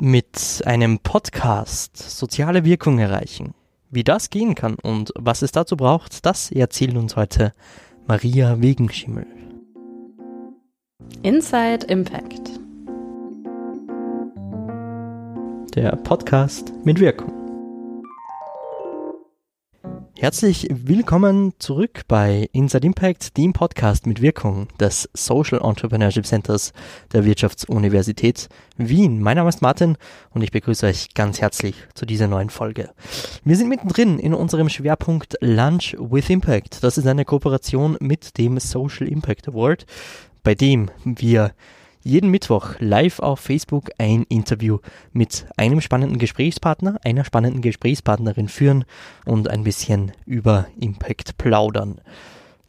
mit einem Podcast soziale Wirkung erreichen. Wie das gehen kann und was es dazu braucht, das erzählt uns heute Maria Wegenschimmel. Inside Impact. Der Podcast mit Wirkung. Herzlich willkommen zurück bei Inside Impact, dem Podcast mit Wirkung des Social Entrepreneurship Centers der Wirtschaftsuniversität Wien. Mein Name ist Martin und ich begrüße euch ganz herzlich zu dieser neuen Folge. Wir sind mittendrin in unserem Schwerpunkt Lunch with Impact. Das ist eine Kooperation mit dem Social Impact Award, bei dem wir jeden Mittwoch live auf Facebook ein Interview mit einem spannenden Gesprächspartner, einer spannenden Gesprächspartnerin führen und ein bisschen über Impact plaudern.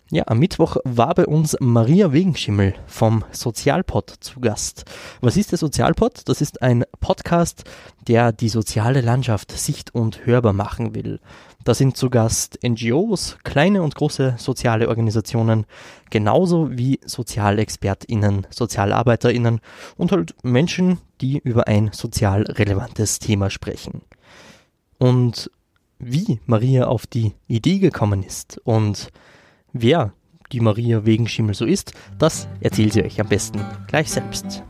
Ja, am Mittwoch war bei uns Maria Wegenschimmel vom Sozialpod zu Gast. Was ist der Sozialpod? Das ist ein Podcast, der die soziale Landschaft sicht- und hörbar machen will. Da sind zu Gast NGOs, kleine und große soziale Organisationen, genauso wie SozialexpertInnen, SozialarbeiterInnen und halt Menschen, die über ein sozial relevantes Thema sprechen. Und wie Maria auf die Idee gekommen ist und Wer die Maria wegen Schimmel so ist, das erzählt sie euch am besten gleich selbst.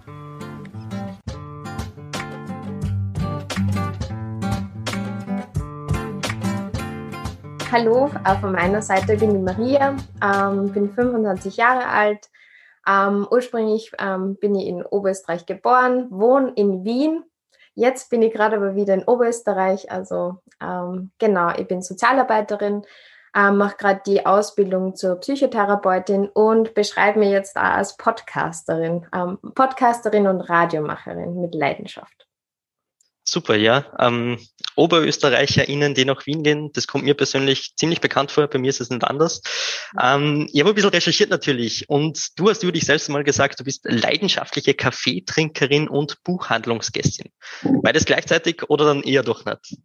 Hallo, auch von meiner Seite bin ich Maria, ähm, bin 25 Jahre alt. Ähm, ursprünglich ähm, bin ich in Oberösterreich geboren, wohne in Wien. Jetzt bin ich gerade aber wieder in Oberösterreich. Also genau, ich bin Sozialarbeiterin, mache gerade die Ausbildung zur Psychotherapeutin und beschreibe mich jetzt auch als Podcasterin, Podcasterin und Radiomacherin mit Leidenschaft. Super, ja. Ähm, OberösterreicherInnen, die nach Wien gehen, das kommt mir persönlich ziemlich bekannt vor. Bei mir ist es nicht anders. Ähm, ich habe ein bisschen recherchiert natürlich und du hast über dich selbst mal gesagt, du bist leidenschaftliche Kaffeetrinkerin und Buchhandlungsgästin. Beides gleichzeitig oder dann eher doch nicht?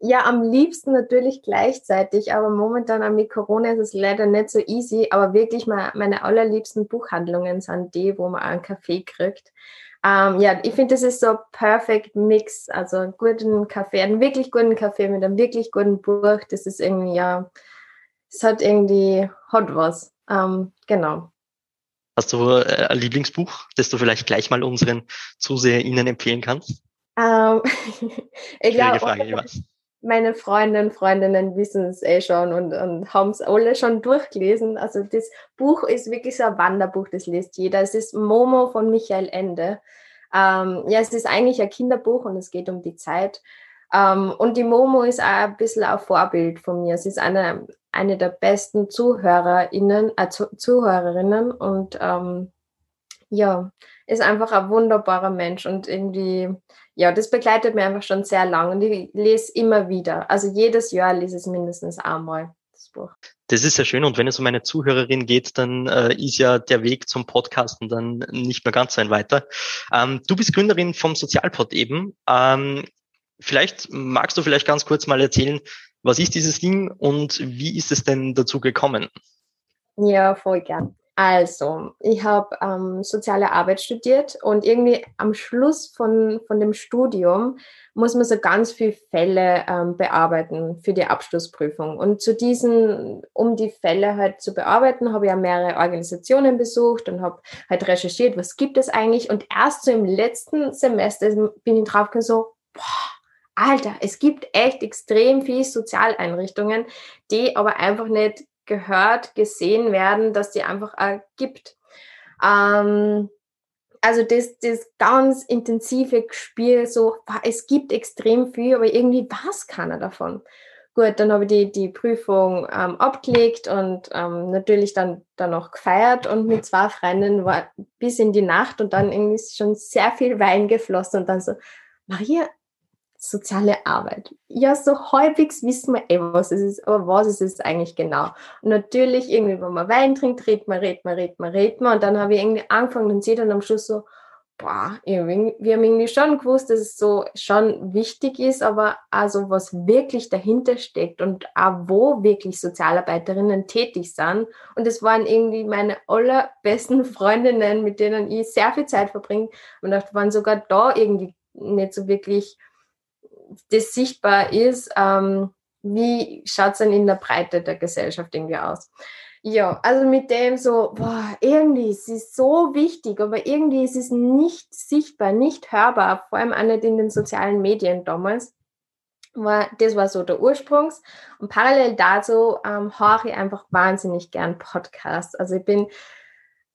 Ja, am liebsten natürlich gleichzeitig, aber momentan mit Corona ist es leider nicht so easy. Aber wirklich meine allerliebsten Buchhandlungen sind die, wo man einen Kaffee kriegt. Ähm, ja, ich finde, das ist so perfect Mix. Also einen guten Kaffee, einen wirklich guten Kaffee mit einem wirklich guten Buch. Das ist irgendwie, ja, es hat irgendwie, hat was. Ähm, genau. Hast du äh, ein Lieblingsbuch, das du vielleicht gleich mal unseren ZuseherInnen empfehlen kannst? Ähm, ich glaube, meine Freundinnen, Freundinnen wissen es eh schon und, und haben es alle schon durchgelesen. Also das Buch ist wirklich so ein Wanderbuch, das liest jeder. Es ist Momo von Michael Ende. Ähm, ja, es ist eigentlich ein Kinderbuch und es geht um die Zeit. Ähm, und die Momo ist auch ein bisschen ein Vorbild von mir. Sie ist eine, eine der besten ZuhörerInnen, äh, Zuhörerinnen und ähm, ja, ist einfach ein wunderbarer Mensch und irgendwie, ja, das begleitet mich einfach schon sehr lang und ich lese immer wieder. Also jedes Jahr lese ich es mindestens einmal, das Buch. Das ist ja schön und wenn es um eine Zuhörerin geht, dann äh, ist ja der Weg zum Podcasten dann nicht mehr ganz so ein weiter. Ähm, du bist Gründerin vom Sozialpod eben. Ähm, vielleicht magst du vielleicht ganz kurz mal erzählen, was ist dieses Ding und wie ist es denn dazu gekommen? Ja, voll gern. Also, ich habe ähm, soziale Arbeit studiert und irgendwie am Schluss von, von dem Studium muss man so ganz viele Fälle ähm, bearbeiten für die Abschlussprüfung. Und zu diesen, um die Fälle halt zu bearbeiten, habe ich ja mehrere Organisationen besucht und habe halt recherchiert, was gibt es eigentlich. Und erst so im letzten Semester bin ich drauf gekommen, so, boah, Alter, es gibt echt extrem viele Sozialeinrichtungen, die aber einfach nicht gehört, gesehen werden, dass die einfach auch gibt. Ähm, also das, das ganz intensive Spiel, so, es gibt extrem viel, aber irgendwie weiß keiner davon. Gut, dann habe ich die, die Prüfung ähm, abgelegt und ähm, natürlich dann, dann noch gefeiert und mit zwei Freundinnen war bis in die Nacht und dann irgendwie schon sehr viel Wein geflossen und dann so, Maria, soziale Arbeit. Ja, so halbwegs wissen wir eh, was es ist, aber was ist es eigentlich genau? Und natürlich, irgendwie, wenn man Wein trinkt, redet man, redet man, redet man, redet man. Und dann habe ich irgendwie angefangen und sehe dann am Schluss so, boah, wir haben irgendwie schon gewusst, dass es so schon wichtig ist, aber also was wirklich dahinter steckt und auch wo wirklich Sozialarbeiterinnen tätig sind. Und es waren irgendwie meine allerbesten Freundinnen, mit denen ich sehr viel Zeit verbringe. Und das waren sogar da irgendwie nicht so wirklich das sichtbar ist, ähm, wie schaut es denn in der Breite der Gesellschaft irgendwie aus? Ja, also mit dem so, boah, irgendwie ist es so wichtig, aber irgendwie ist es nicht sichtbar, nicht hörbar, vor allem auch nicht in den sozialen Medien damals. War, das war so der Ursprungs. Und parallel dazu ähm, höre ich einfach wahnsinnig gern Podcasts. Also ich bin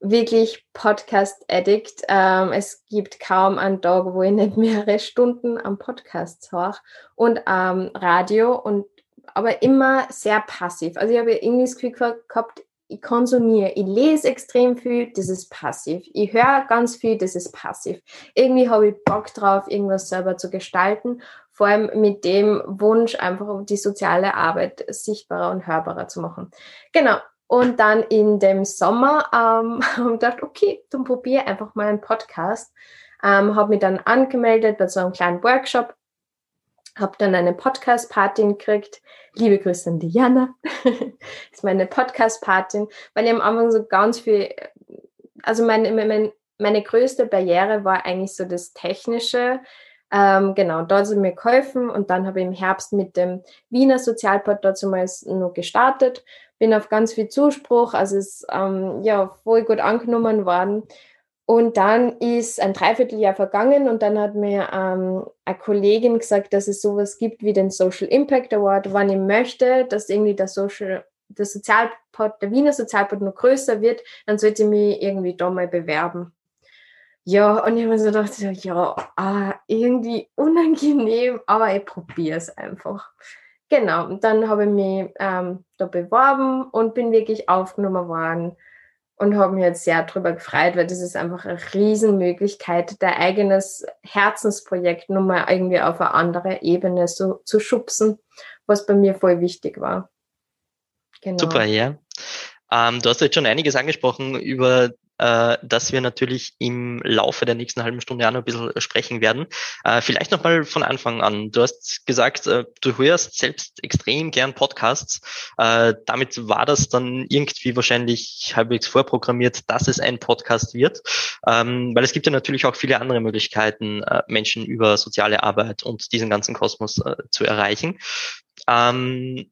wirklich Podcast-Addict. Ähm, es gibt kaum einen Tag, wo ich nicht mehrere Stunden am Podcast höre und ähm, Radio und aber immer sehr passiv. Also ich habe irgendwie das Gefühl gehabt, ich konsumiere, ich lese extrem viel, das ist passiv. Ich höre ganz viel, das ist passiv. Irgendwie habe ich Bock drauf, irgendwas selber zu gestalten, vor allem mit dem Wunsch, einfach die soziale Arbeit sichtbarer und hörbarer zu machen. Genau. Und dann in dem Sommer ähm, habe ich gedacht, okay, dann probiere einfach mal einen Podcast. Ähm, habe mich dann angemeldet bei so einem kleinen Workshop habe dann eine Podcast-Patin gekriegt. Liebe Grüße an Diana. ist meine Podcast-Patin, weil ich am Anfang so ganz viel, also meine, meine, meine größte Barriere war eigentlich so das Technische. Ähm, genau, hat sie mir geholfen und dann habe ich im Herbst mit dem Wiener Sozialport dazu mal noch gestartet. Bin auf ganz viel Zuspruch, also es ist ähm, ja voll gut angenommen worden. Und dann ist ein Dreivierteljahr vergangen und dann hat mir ähm, eine Kollegin gesagt, dass es sowas gibt wie den Social Impact Award, wann ich möchte, dass irgendwie der Social, der Sozialpod, der Wiener Sozialpod noch größer wird, dann sollte ich mich irgendwie da mal bewerben. Ja, und ich habe mir so gedacht, ja, ah, irgendwie unangenehm, aber ich probiere es einfach. Genau, und dann habe ich mich ähm, da beworben und bin wirklich aufgenommen worden und habe mich jetzt sehr darüber gefreut, weil das ist einfach eine Riesenmöglichkeit, dein eigenes Herzensprojekt nochmal irgendwie auf eine andere Ebene so, zu schubsen, was bei mir voll wichtig war. Genau. Super, ja. Ähm, du hast jetzt schon einiges angesprochen über äh, dass wir natürlich im Laufe der nächsten halben Stunde auch noch ein bisschen sprechen werden. Äh, vielleicht nochmal von Anfang an. Du hast gesagt, äh, du hörst selbst extrem gern Podcasts. Äh, damit war das dann irgendwie wahrscheinlich halbwegs vorprogrammiert, dass es ein Podcast wird. Ähm, weil es gibt ja natürlich auch viele andere Möglichkeiten, äh, Menschen über soziale Arbeit und diesen ganzen Kosmos äh, zu erreichen. Ähm,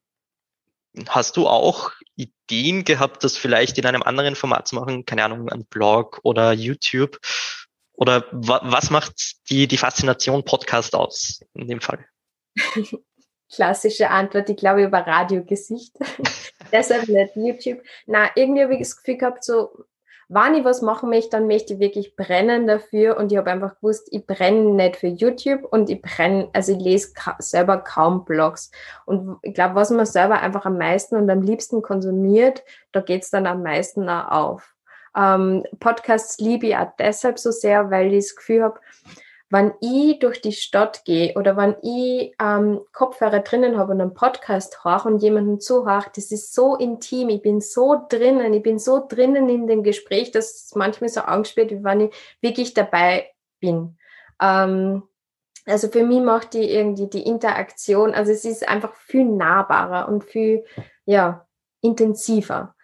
Hast du auch Ideen gehabt, das vielleicht in einem anderen Format zu machen? Keine Ahnung, ein Blog oder YouTube? Oder wa was macht die, die Faszination Podcast aus in dem Fall? Klassische Antwort, ich glaube über Radiogesicht. Deshalb nicht YouTube. Na, irgendwie habe ich das Gefühl gehabt, so wenn ich was machen möchte, dann möchte ich wirklich brennen dafür und ich habe einfach gewusst, ich brenne nicht für YouTube und ich brenne, also ich lese ka selber kaum Blogs und ich glaube, was man selber einfach am meisten und am liebsten konsumiert, da geht's dann am meisten auch auf. Ähm, Podcasts liebe ich auch deshalb so sehr, weil ich das Gefühl habe, wenn ich durch die Stadt gehe oder wenn ich ähm, Kopfhörer drinnen habe und einen Podcast höre und jemanden zuhöre, das ist so intim, ich bin so drinnen, ich bin so drinnen in dem Gespräch, dass es manchmal so Angst wird, wie wenn ich wirklich dabei bin. Ähm, also für mich macht die irgendwie die Interaktion, also es ist einfach viel nahbarer und viel, ja, intensiver.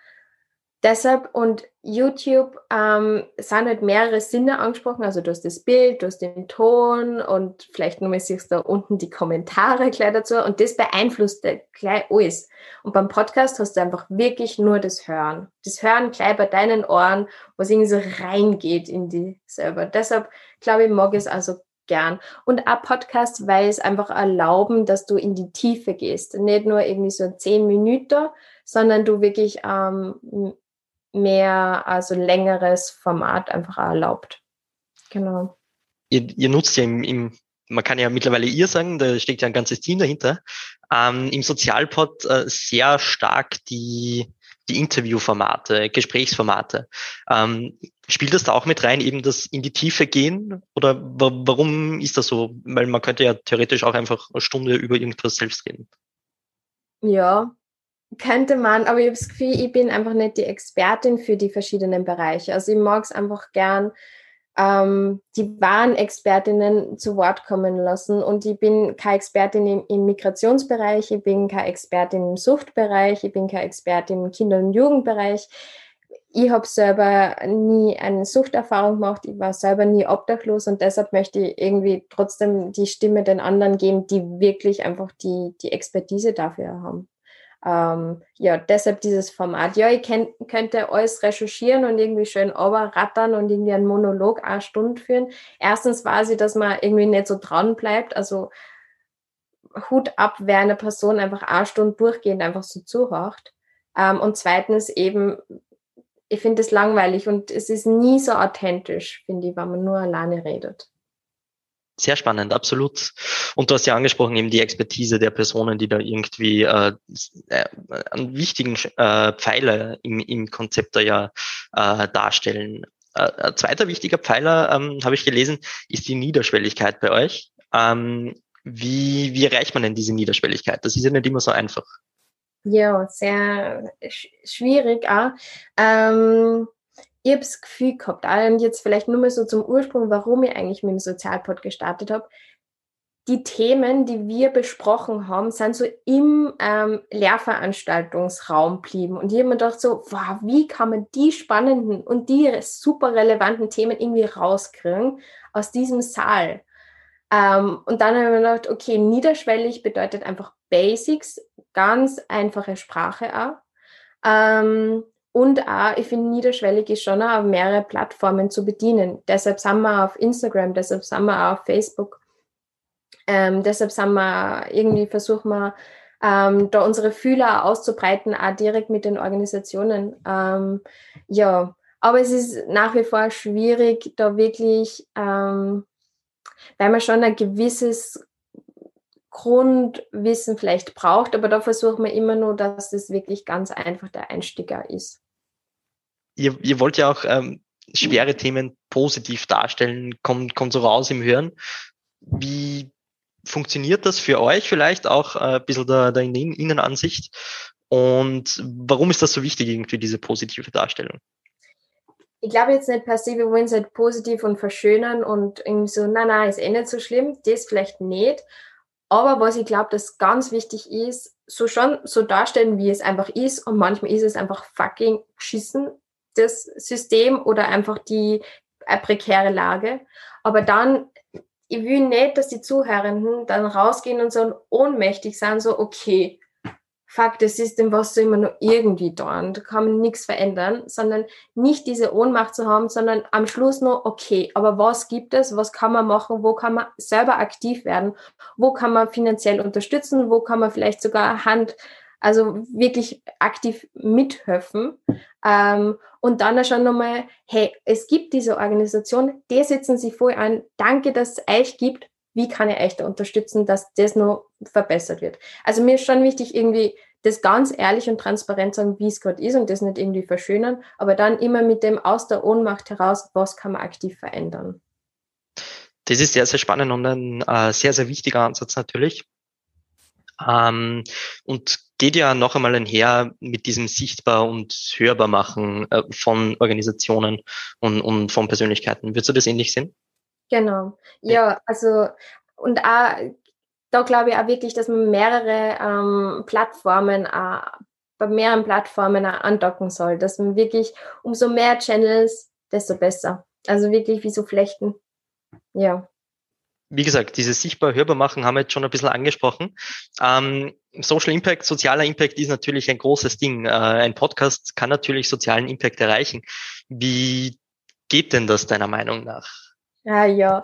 Deshalb und YouTube ähm, sind halt mehrere Sinne angesprochen. Also du hast das Bild, du hast den Ton und vielleicht nochmal siehst du da unten die Kommentare gleich dazu und das beeinflusst gleich alles. Und beim Podcast hast du einfach wirklich nur das Hören. Das Hören gleich bei deinen Ohren, was irgendwie so reingeht in die selber. Deshalb glaube ich, mag ich es also gern. Und auch Podcast, weil es einfach erlauben, dass du in die Tiefe gehst. Nicht nur irgendwie so zehn Minuten, sondern du wirklich ähm, mehr, also längeres Format einfach erlaubt. Genau. Ihr, ihr nutzt ja im, im, man kann ja mittlerweile ihr sagen, da steckt ja ein ganzes Team dahinter, ähm, im Sozialpod äh, sehr stark die, die Interviewformate, Gesprächsformate. Ähm, spielt das da auch mit rein, eben das in die Tiefe gehen? Oder warum ist das so? Weil man könnte ja theoretisch auch einfach eine Stunde über irgendwas selbst reden. Ja, könnte man, aber ich habe das Gefühl, ich bin einfach nicht die Expertin für die verschiedenen Bereiche. Also ich mag es einfach gern, ähm, die wahren Expertinnen zu Wort kommen lassen. Und ich bin keine Expertin im, im, Migrationsbereich, ich bin keine Expertin im Suchtbereich, ich bin keine Expertin im Kinder- und Jugendbereich. ich habe selber nie eine Suchterfahrung gemacht, ich war selber nie obdachlos und deshalb möchte ich irgendwie trotzdem die Stimme den anderen geben, die wirklich einfach die, die Expertise dafür haben. Ähm, ja, deshalb dieses Format. Ja, ich kenn, könnte alles recherchieren und irgendwie schön rattern und irgendwie einen Monolog eine Stunde führen. Erstens weiß ich, dass man irgendwie nicht so dran bleibt. Also Hut ab, wer eine Person einfach eine Stunde durchgehend einfach so zuhört. Ähm, und zweitens eben, ich finde es langweilig und es ist nie so authentisch, finde ich, wenn man nur alleine redet. Sehr spannend, absolut. Und du hast ja angesprochen, eben die Expertise der Personen, die da irgendwie äh, äh, einen wichtigen äh, Pfeiler im, im Konzept da ja äh, darstellen. Äh, ein zweiter wichtiger Pfeiler, ähm, habe ich gelesen, ist die Niederschwelligkeit bei euch. Ähm, wie, wie erreicht man denn diese Niederschwelligkeit? Das ist ja nicht immer so einfach. Ja, sehr schwierig auch. Ähm, ich habe das Gefühl gehabt, und jetzt vielleicht nur mal so zum Ursprung, warum ich eigentlich mit dem Sozialpod gestartet habe. Die Themen, die wir besprochen haben, sind so im ähm, Lehrveranstaltungsraum blieben. Und ich habe mir gedacht so, wow, wie kann man die spannenden und die super relevanten Themen irgendwie rauskriegen aus diesem Saal? Ähm, und dann habe ich mir gedacht, okay, niederschwellig bedeutet einfach Basics, ganz einfache Sprache auch. Ähm, und auch, ich finde, niederschwellig ist schon auch mehrere Plattformen zu bedienen. Deshalb sind wir auf Instagram, deshalb sind wir auch auf Facebook. Ähm, deshalb sind wir irgendwie versuchen wir, ähm, da unsere Fühler auszubreiten, auch direkt mit den Organisationen. Ähm, ja, aber es ist nach wie vor schwierig, da wirklich, ähm, weil man schon ein gewisses Grundwissen vielleicht braucht, aber da versuchen wir immer nur, dass das wirklich ganz einfach der Einstieger ist. Ihr, ihr wollt ja auch ähm, schwere Themen positiv darstellen, kommt, kommt so raus im Hören. Wie funktioniert das für euch vielleicht auch äh, ein bisschen der, der Innenansicht? Und warum ist das so wichtig, irgendwie diese positive Darstellung? Ich glaube jetzt nicht per se, wir wollen es halt positiv und verschönern und irgendwie so, na, na, ist eh nicht so schlimm, das vielleicht nicht. Aber was ich glaube, das ganz wichtig ist, so schon so darstellen, wie es einfach ist. Und manchmal ist es einfach fucking geschissen, das System oder einfach die äh, prekäre Lage. Aber dann, ich will nicht, dass die Zuhörenden dann rausgehen und so ohnmächtig sind, so, okay, fuck, das System war so immer nur irgendwie da und da kann man nichts verändern, sondern nicht diese Ohnmacht zu haben, sondern am Schluss nur, okay, aber was gibt es, was kann man machen, wo kann man selber aktiv werden, wo kann man finanziell unterstützen, wo kann man vielleicht sogar Hand, also wirklich aktiv mithelfen ähm, und dann schon nochmal, hey, es gibt diese Organisation, die setzen sich voll an, danke, dass es euch gibt, wie kann ich euch da unterstützen, dass das noch verbessert wird. Also mir ist schon wichtig, irgendwie das ganz ehrlich und transparent sagen, wie es gerade ist und das nicht irgendwie verschönern, aber dann immer mit dem aus der Ohnmacht heraus, was kann man aktiv verändern. Das ist sehr, sehr spannend und ein äh, sehr, sehr wichtiger Ansatz natürlich. Ähm, und geht ja noch einmal einher mit diesem sichtbar und hörbar machen äh, von Organisationen und, und von Persönlichkeiten. Würdest du das ähnlich sehen? Genau. Ja, also und auch, da glaube ich auch wirklich, dass man mehrere ähm, Plattformen äh, bei mehreren Plattformen auch andocken soll, dass man wirklich umso mehr Channels, desto besser. Also wirklich wie so Flechten. Ja wie gesagt, dieses sichtbar hörbar machen haben wir jetzt schon ein bisschen angesprochen. Ähm, Social Impact, sozialer Impact ist natürlich ein großes Ding. Äh, ein Podcast kann natürlich sozialen Impact erreichen. Wie geht denn das deiner Meinung nach? Ja, ja.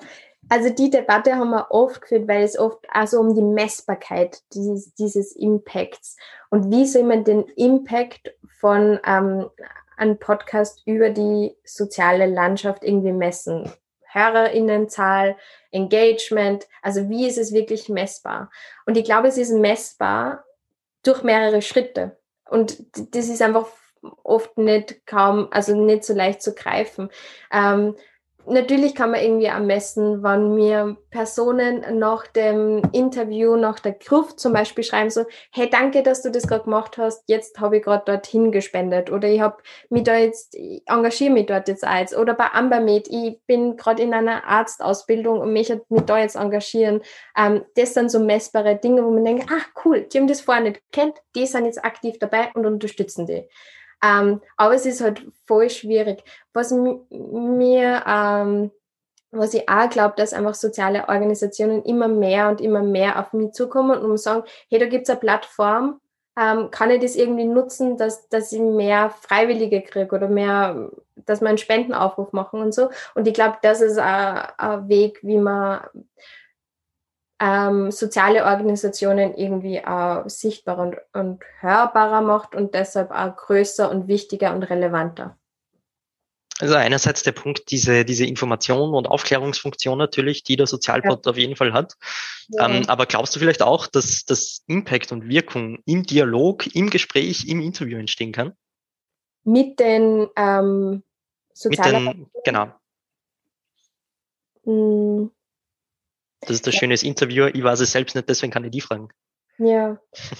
Also die Debatte haben wir oft geführt, weil es oft also um die Messbarkeit dieses, dieses Impacts und wie soll man den Impact von ähm, einem Podcast über die soziale Landschaft irgendwie messen? Hörerinnenzahl, Engagement, also wie ist es wirklich messbar? Und ich glaube, es ist messbar durch mehrere Schritte. Und das ist einfach oft nicht kaum, also nicht so leicht zu greifen. Ähm, natürlich kann man irgendwie ermessen, wann mir Personen nach dem Interview, nach der Gruft zum Beispiel schreiben so, hey, danke, dass du das gerade gemacht hast, jetzt habe ich gerade dorthin gespendet oder ich habe mich da jetzt, ich engagiere mich dort jetzt als oder bei Ambermed, ich bin gerade in einer Arztausbildung und mich mich da jetzt engagieren. Ähm, das sind so messbare Dinge, wo man denkt, ach cool, die haben das vorher nicht kennt, die sind jetzt aktiv dabei und unterstützen die. Ähm, aber es ist halt voll schwierig. Was mir, ähm, was ich auch glaube, dass einfach soziale Organisationen immer mehr und immer mehr auf mich zukommen und sagen, hey, da gibt's eine Plattform, ähm, kann ich das irgendwie nutzen, dass, dass ich mehr Freiwillige kriege oder mehr, dass wir einen Spendenaufruf machen und so. Und ich glaube, das ist ein Weg, wie man ähm, soziale Organisationen irgendwie auch sichtbarer und, und hörbarer macht und deshalb auch größer und wichtiger und relevanter. Also einerseits der Punkt, diese, diese Information und Aufklärungsfunktion natürlich, die der Sozialpod ja. auf jeden Fall hat. Ja. Ähm, aber glaubst du vielleicht auch, dass das Impact und Wirkung im Dialog, im Gespräch, im Interview entstehen kann? Mit den ähm, Sozialen. Mit den, genau. Hm. Das ist das ja. schöne Interview. Ich weiß es selbst nicht, deswegen kann ich die fragen. Ja,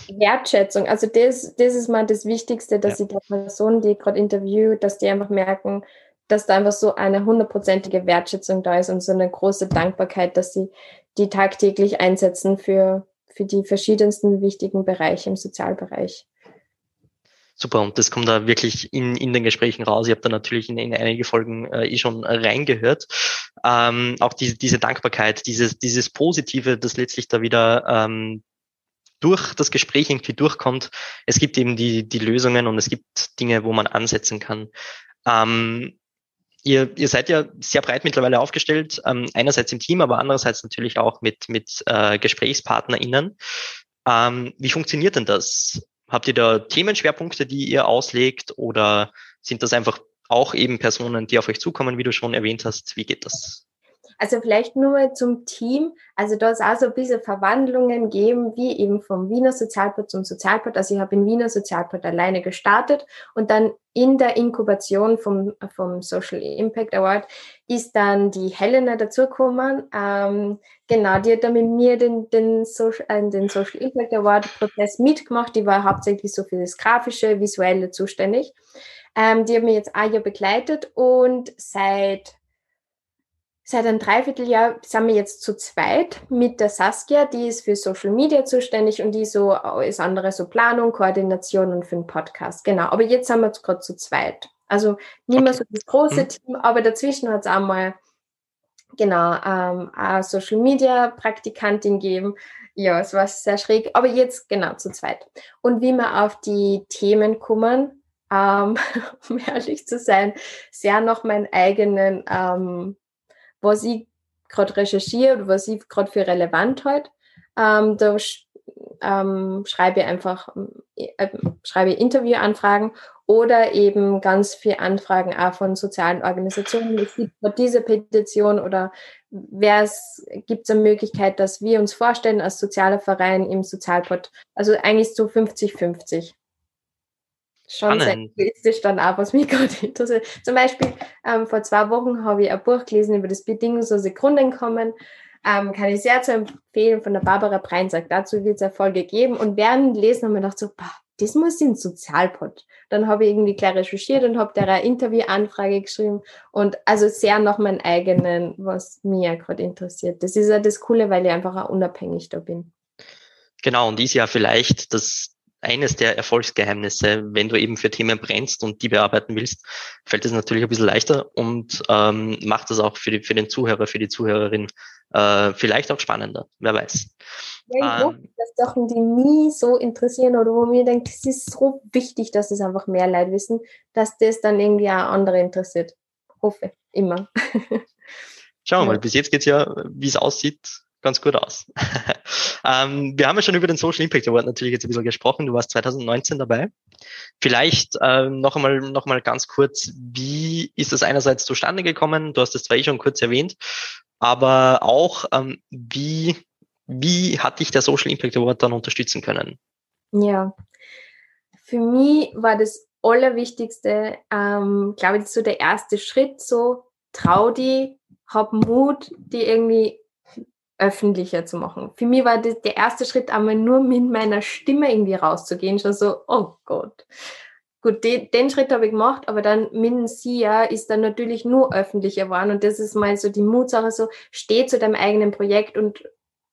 Wertschätzung. Also das, das ist mal das Wichtigste, dass ja. ich der Person, die gerade interviewt, dass die einfach merken, dass da einfach so eine hundertprozentige Wertschätzung da ist und so eine große Dankbarkeit, dass sie die tagtäglich einsetzen für, für die verschiedensten wichtigen Bereiche im Sozialbereich. Super, und das kommt da wirklich in, in den Gesprächen raus. Ich habe da natürlich in, in einige Folgen äh, eh schon reingehört. Ähm, auch diese, diese Dankbarkeit, dieses, dieses Positive, das letztlich da wieder ähm, durch das Gespräch irgendwie durchkommt. Es gibt eben die, die Lösungen und es gibt Dinge, wo man ansetzen kann. Ähm, ihr, ihr seid ja sehr breit mittlerweile aufgestellt, ähm, einerseits im Team, aber andererseits natürlich auch mit, mit äh, GesprächspartnerInnen. Ähm, wie funktioniert denn das? Habt ihr da Themenschwerpunkte, die ihr auslegt oder sind das einfach auch eben Personen, die auf euch zukommen, wie du schon erwähnt hast? Wie geht das? Also vielleicht nur zum Team. Also da ist auch so ein bisschen Verwandlungen geben, wie eben vom Wiener Sozialport zum Sozialport. Also ich habe in Wiener Sozialport alleine gestartet und dann in der Inkubation vom, vom Social Impact Award ist dann die Helena dazugekommen. Ähm, genau, die hat dann mit mir den, den, Social, äh, den Social Impact Award Prozess mitgemacht. Die war hauptsächlich so für das Grafische, Visuelle zuständig. Ähm, die hat mich jetzt ein Jahr begleitet und seit Seit einem Dreivierteljahr sind wir jetzt zu zweit mit der Saskia, die ist für Social Media zuständig und die so alles andere, so Planung, Koordination und für den Podcast. Genau, aber jetzt sind wir gerade zu zweit. Also nicht mehr so das große mhm. Team, aber dazwischen hat es auch mal genau ähm, eine Social Media Praktikantin gegeben. Ja, es war sehr schräg, aber jetzt genau zu zweit. Und wie wir auf die Themen kommen, ähm, um ehrlich zu sein, sehr noch meinen eigenen ähm, was ich gerade recherchiere oder was ich gerade für relevant halte. Ähm, da ähm, schreibe ich einfach äh, schreibe ich Interviewanfragen oder eben ganz viele Anfragen auch von sozialen Organisationen. Es gibt diese Petition oder gibt es eine Möglichkeit, dass wir uns vorstellen als sozialer Verein im Sozialport. Also eigentlich so 50-50 schon sehr egoistisch dann auch, was mich gerade interessiert. Zum Beispiel, ähm, vor zwei Wochen habe ich ein Buch gelesen über das bedingungslose Grundeinkommen. Ähm, kann ich sehr zu empfehlen von der Barbara Breinsack. Dazu wird es eine Folge geben. Und während Lesen haben wir gedacht so, boah, das muss in Sozialpod. Dann habe ich irgendwie klar recherchiert und habe der eine Interviewanfrage geschrieben und also sehr nach meinen eigenen, was mir gerade interessiert. Das ist ja das Coole, weil ich einfach auch unabhängig da bin. Genau, und ist ja vielleicht das, eines der Erfolgsgeheimnisse, wenn du eben für Themen brennst und die bearbeiten willst, fällt es natürlich ein bisschen leichter und ähm, macht es auch für, die, für den Zuhörer, für die Zuhörerin äh, vielleicht auch spannender, wer weiß. Ja, ich ähm, dass Sachen, die mich so interessieren oder wo mir denkt, es ist so wichtig, dass es einfach mehr Leute wissen, dass das dann irgendwie auch andere interessiert. Hoffe, immer. Schauen wir mal, bis jetzt geht's ja, wie es aussieht, ganz gut aus. ähm, wir haben ja schon über den Social Impact Award natürlich jetzt ein bisschen gesprochen. Du warst 2019 dabei. Vielleicht äh, noch einmal, noch einmal ganz kurz, wie ist das einerseits zustande gekommen? Du hast es zwar eh schon kurz erwähnt, aber auch, ähm, wie, wie hat dich der Social Impact Award dann unterstützen können? Ja, für mich war das Allerwichtigste, ähm, glaube ich, so der erste Schritt, so trau die, hab Mut, die irgendwie öffentlicher zu machen. Für mich war das der erste Schritt einmal nur mit meiner Stimme irgendwie rauszugehen, schon so, oh Gott. Gut, den, den Schritt habe ich gemacht, aber dann mit dem SIA ist dann natürlich nur öffentlicher geworden und das ist mal so die Mutsache so, steh zu deinem eigenen Projekt und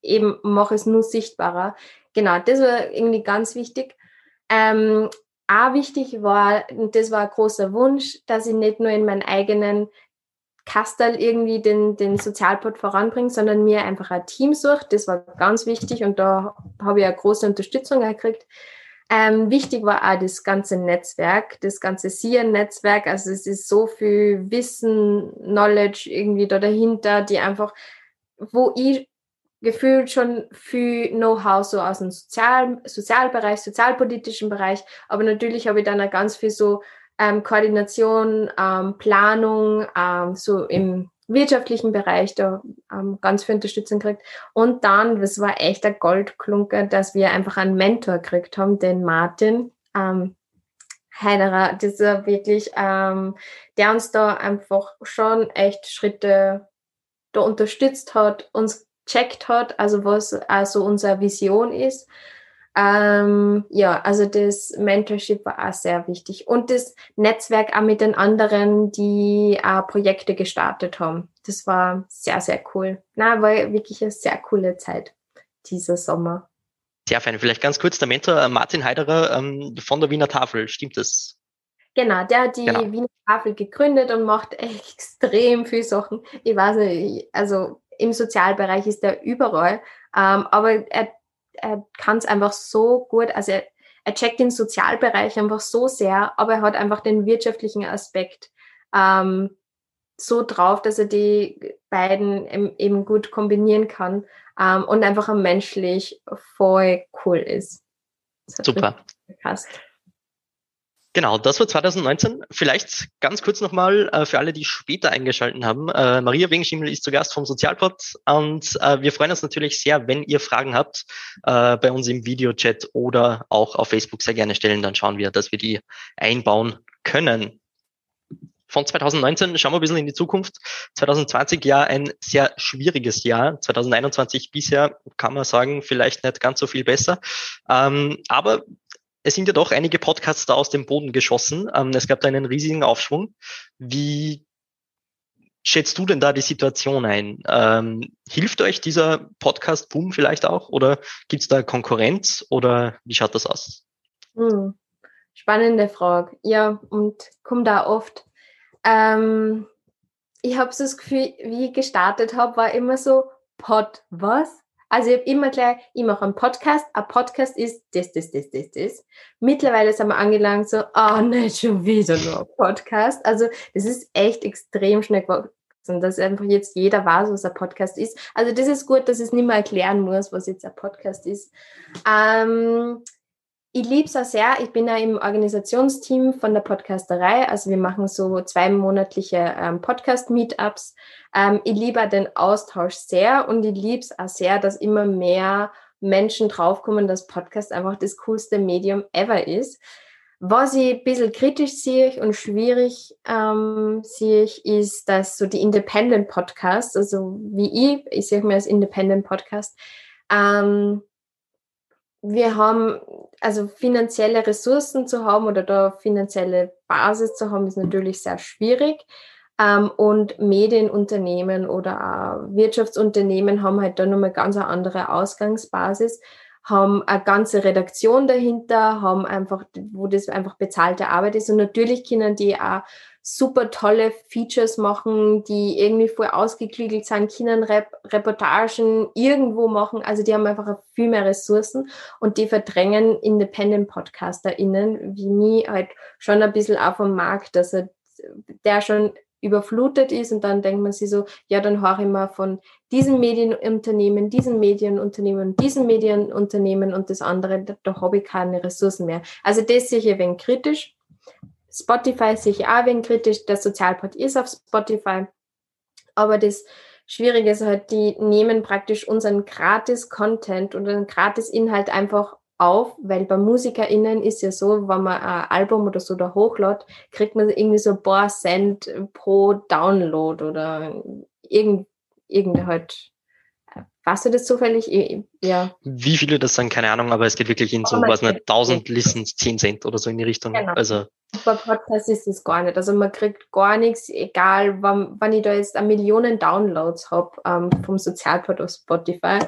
eben mach es nur sichtbarer. Genau, das war irgendwie ganz wichtig. Ähm, auch wichtig war, und das war ein großer Wunsch, dass ich nicht nur in meinen eigenen Kastel irgendwie den, den Sozialport voranbringe, sondern mir einfach ein Team sucht. Das war ganz wichtig und da habe ich eine große Unterstützung gekriegt. Ähm, wichtig war auch das ganze Netzwerk, das ganze SIA-Netzwerk. Also es ist so viel Wissen, Knowledge irgendwie da dahinter, die einfach, wo ich gefühlt schon viel Know-how so aus dem Sozial Sozialbereich, sozialpolitischen Bereich, aber natürlich habe ich dann auch ganz viel so ähm, Koordination, ähm, Planung, ähm, so im wirtschaftlichen Bereich da ähm, ganz viel Unterstützung gekriegt. Und dann, das war echt ein Goldklunker, dass wir einfach einen Mentor gekriegt haben, den Martin ähm, Heiderer, dieser wirklich, ähm, der uns da einfach schon echt Schritte da unterstützt hat, uns checkt hat, also was also unsere Vision ist. Ähm, ja, also das Mentorship war auch sehr wichtig. Und das Netzwerk auch mit den anderen, die auch Projekte gestartet haben. Das war sehr, sehr cool. Na, war wirklich eine sehr coole Zeit, dieser Sommer. Sehr fein. Vielleicht ganz kurz, der Mentor äh, Martin Heiderer ähm, von der Wiener Tafel, stimmt das? Genau, der hat die genau. Wiener Tafel gegründet und macht extrem viel Sachen. Ich weiß nicht, also im Sozialbereich ist er überall, ähm, aber er, er kann es einfach so gut, also er, er checkt den Sozialbereich einfach so sehr, aber er hat einfach den wirtschaftlichen Aspekt ähm, so drauf, dass er die beiden eben gut kombinieren kann ähm, und einfach menschlich voll cool ist. Super. Gepasst. Genau, das war 2019. Vielleicht ganz kurz nochmal äh, für alle, die später eingeschalten haben. Äh, Maria Wengschimmel ist zu Gast vom Sozialpod und äh, wir freuen uns natürlich sehr, wenn ihr Fragen habt, äh, bei uns im Videochat oder auch auf Facebook sehr gerne stellen. Dann schauen wir, dass wir die einbauen können. Von 2019 schauen wir ein bisschen in die Zukunft. 2020 ja ein sehr schwieriges Jahr. 2021 bisher kann man sagen, vielleicht nicht ganz so viel besser. Ähm, aber es sind ja doch einige Podcasts da aus dem Boden geschossen. Ähm, es gab da einen riesigen Aufschwung. Wie schätzt du denn da die Situation ein? Ähm, hilft euch dieser Podcast-Boom vielleicht auch oder gibt es da Konkurrenz oder wie schaut das aus? Hm. Spannende Frage. Ja, und kommt da oft. Ähm, ich habe so das Gefühl, wie ich gestartet habe, war immer so, Pod, was? Also ich habe immer gleich, ich mache einen Podcast, ein Podcast ist das, das, das, das, das. Mittlerweile sind wir angelangt so, oh, nicht schon wieder nur ein Podcast. Also das ist echt extrem schnell gewachsen, dass einfach jetzt jeder weiß, was ein Podcast ist. Also das ist gut, dass ich es nicht mehr erklären muss, was jetzt ein Podcast ist. Ähm, ich liebe es auch sehr. Ich bin ja im Organisationsteam von der Podcasterei. Also wir machen so zweimonatliche ähm, Podcast-Meetups. Ähm, ich liebe den Austausch sehr und ich liebe es auch sehr, dass immer mehr Menschen draufkommen, dass Podcast einfach das coolste Medium ever ist. Was ich ein bisschen kritisch sehe und schwierig ähm, sehe ist, dass so die Independent Podcasts, also wie ich, ich sehe mir als Independent Podcast, ähm, wir haben, also finanzielle Ressourcen zu haben oder da finanzielle Basis zu haben, ist natürlich sehr schwierig. Ähm, und Medienunternehmen oder Wirtschaftsunternehmen haben halt da nochmal ganz eine andere Ausgangsbasis, haben eine ganze Redaktion dahinter, haben einfach, wo das einfach bezahlte Arbeit ist. Und natürlich können die auch super tolle Features machen, die irgendwie voll ausgeklügelt sind, können Rep Reportagen irgendwo machen. Also die haben einfach viel mehr Ressourcen und die verdrängen Independent PodcasterInnen wie mich halt schon ein bisschen auf dem Markt, dass er, der schon überflutet ist und dann denkt man sich so, ja, dann höre ich mal von diesem Medienunternehmen, diesem Medienunternehmen, diesem Medienunternehmen und das andere, da, da habe ich keine Ressourcen mehr. Also das sehe ich ein wenig kritisch. Spotify sehe ich auch wenig kritisch. Der Sozialpod ist auf Spotify. Aber das Schwierige ist halt, die nehmen praktisch unseren Gratis-Content und einen Gratis-Inhalt einfach auf, weil bei MusikerInnen ist ja so, wenn man ein Album oder so da hochlädt, kriegt man irgendwie so ein paar Cent pro Download oder irgend, irgend halt. Weißt du das zufällig? Ja. Wie viele das sind, keine Ahnung, aber es geht wirklich in so, was nicht, 1000 Listens, 10 Cent oder so in die Richtung. Genau. Also. Bei Podcasts ist es gar nicht. Also man kriegt gar nichts, egal wann, wann ich da jetzt eine Millionen Downloads habe ähm, vom Sozialport auf Spotify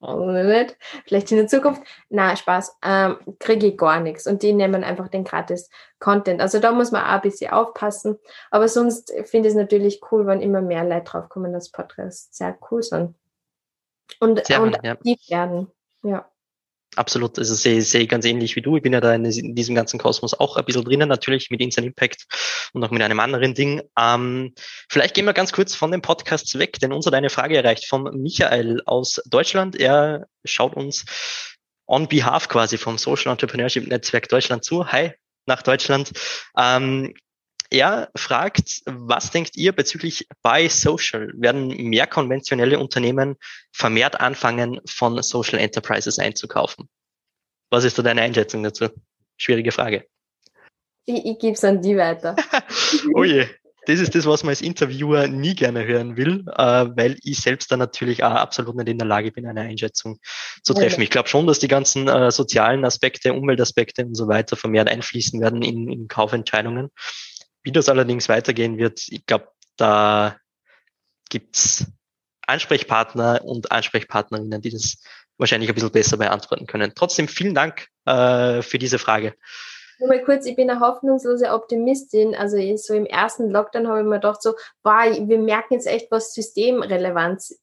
nicht, vielleicht in der Zukunft. Na, Spaß, ähm, kriege ich gar nichts. Und die nehmen einfach den gratis Content. Also da muss man auch ein bisschen aufpassen. Aber sonst finde ich es natürlich cool, wenn immer mehr Leute draufkommen, dass Podcasts sehr cool sind. Und, sehr und aktiv ja. werden. Ja. Absolut, also sehe, sehe ganz ähnlich wie du. Ich bin ja da in, in, diesem ganzen Kosmos auch ein bisschen drinnen, natürlich mit Instant Impact und auch mit einem anderen Ding. Ähm, vielleicht gehen wir ganz kurz von den Podcasts weg, denn uns hat eine Frage erreicht von Michael aus Deutschland. Er schaut uns on behalf quasi vom Social Entrepreneurship Netzwerk Deutschland zu. Hi nach Deutschland. Ähm, er fragt, was denkt ihr bezüglich Buy Social? Werden mehr konventionelle Unternehmen vermehrt anfangen, von Social Enterprises einzukaufen? Was ist da deine Einschätzung dazu? Schwierige Frage. Ich, ich gebe es an die weiter. oh je, das ist das, was man als Interviewer nie gerne hören will, äh, weil ich selbst da natürlich auch absolut nicht in der Lage bin, eine Einschätzung zu treffen. Ich glaube schon, dass die ganzen äh, sozialen Aspekte, Umweltaspekte und so weiter vermehrt einfließen werden in, in Kaufentscheidungen. Wie das allerdings weitergehen wird, ich glaube, da gibt's Ansprechpartner und Ansprechpartnerinnen, die das wahrscheinlich ein bisschen besser beantworten können. Trotzdem vielen Dank äh, für diese Frage. Nur mal kurz, ich bin eine hoffnungslose Optimistin. Also so im ersten Lockdown habe ich mir gedacht, so, boah, wir merken jetzt echt, was Systemrelevanz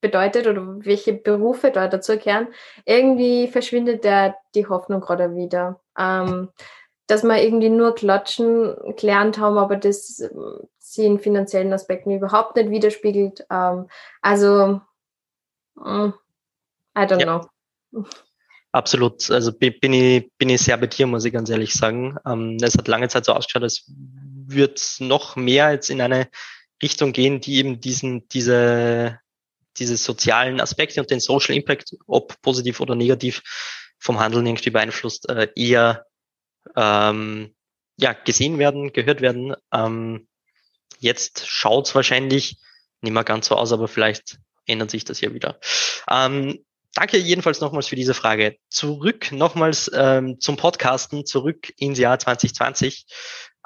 bedeutet oder welche Berufe da dazugehören. Irgendwie verschwindet der, die Hoffnung gerade wieder. Ähm, dass wir irgendwie nur Klatschen gelernt haben, aber das sie in finanziellen Aspekten überhaupt nicht widerspiegelt. Ähm, also, mm, I don't ja. know. Absolut. Also bin ich, bin ich sehr bei dir, muss ich ganz ehrlich sagen. Ähm, es hat lange Zeit so ausgeschaut, als würde es noch mehr jetzt in eine Richtung gehen, die eben diesen, diese, diese sozialen Aspekte und den Social Impact, ob positiv oder negativ, vom Handeln irgendwie beeinflusst, äh, eher ähm, ja, gesehen werden, gehört werden. Ähm, jetzt schaut's wahrscheinlich nicht mehr ganz so aus, aber vielleicht ändert sich das ja wieder. Ähm, danke jedenfalls nochmals für diese Frage. Zurück nochmals ähm, zum Podcasten, zurück ins Jahr 2020.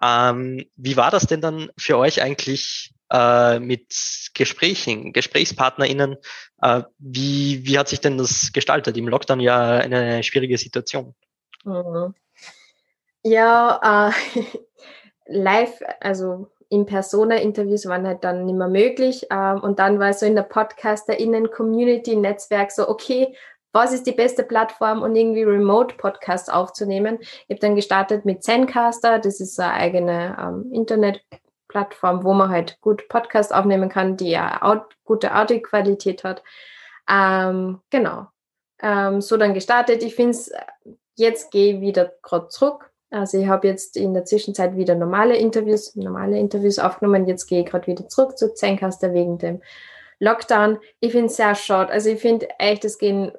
Ähm, wie war das denn dann für euch eigentlich äh, mit Gesprächen, GesprächspartnerInnen? Äh, wie, wie hat sich denn das gestaltet? Im Lockdown ja eine schwierige Situation. Mhm. Ja, äh, live, also in Persona-Interviews waren halt dann nicht mehr möglich. Ähm, und dann war so in der Podcaster-Innen-Community-Netzwerk so, okay, was ist die beste Plattform, um irgendwie Remote-Podcasts aufzunehmen? Ich habe dann gestartet mit Zencaster, das ist eine eigene ähm, Internet-Plattform, wo man halt gut Podcasts aufnehmen kann, die ja aud gute Audioqualität hat. Ähm, genau. Ähm, so dann gestartet. Ich finde es, jetzt gehe ich wieder gerade zurück also ich habe jetzt in der Zwischenzeit wieder normale Interviews, normale Interviews aufgenommen. Jetzt gehe ich gerade wieder zurück zu Zencaster wegen dem Lockdown. Ich finde es sehr schade. Also ich finde echt, es gehen,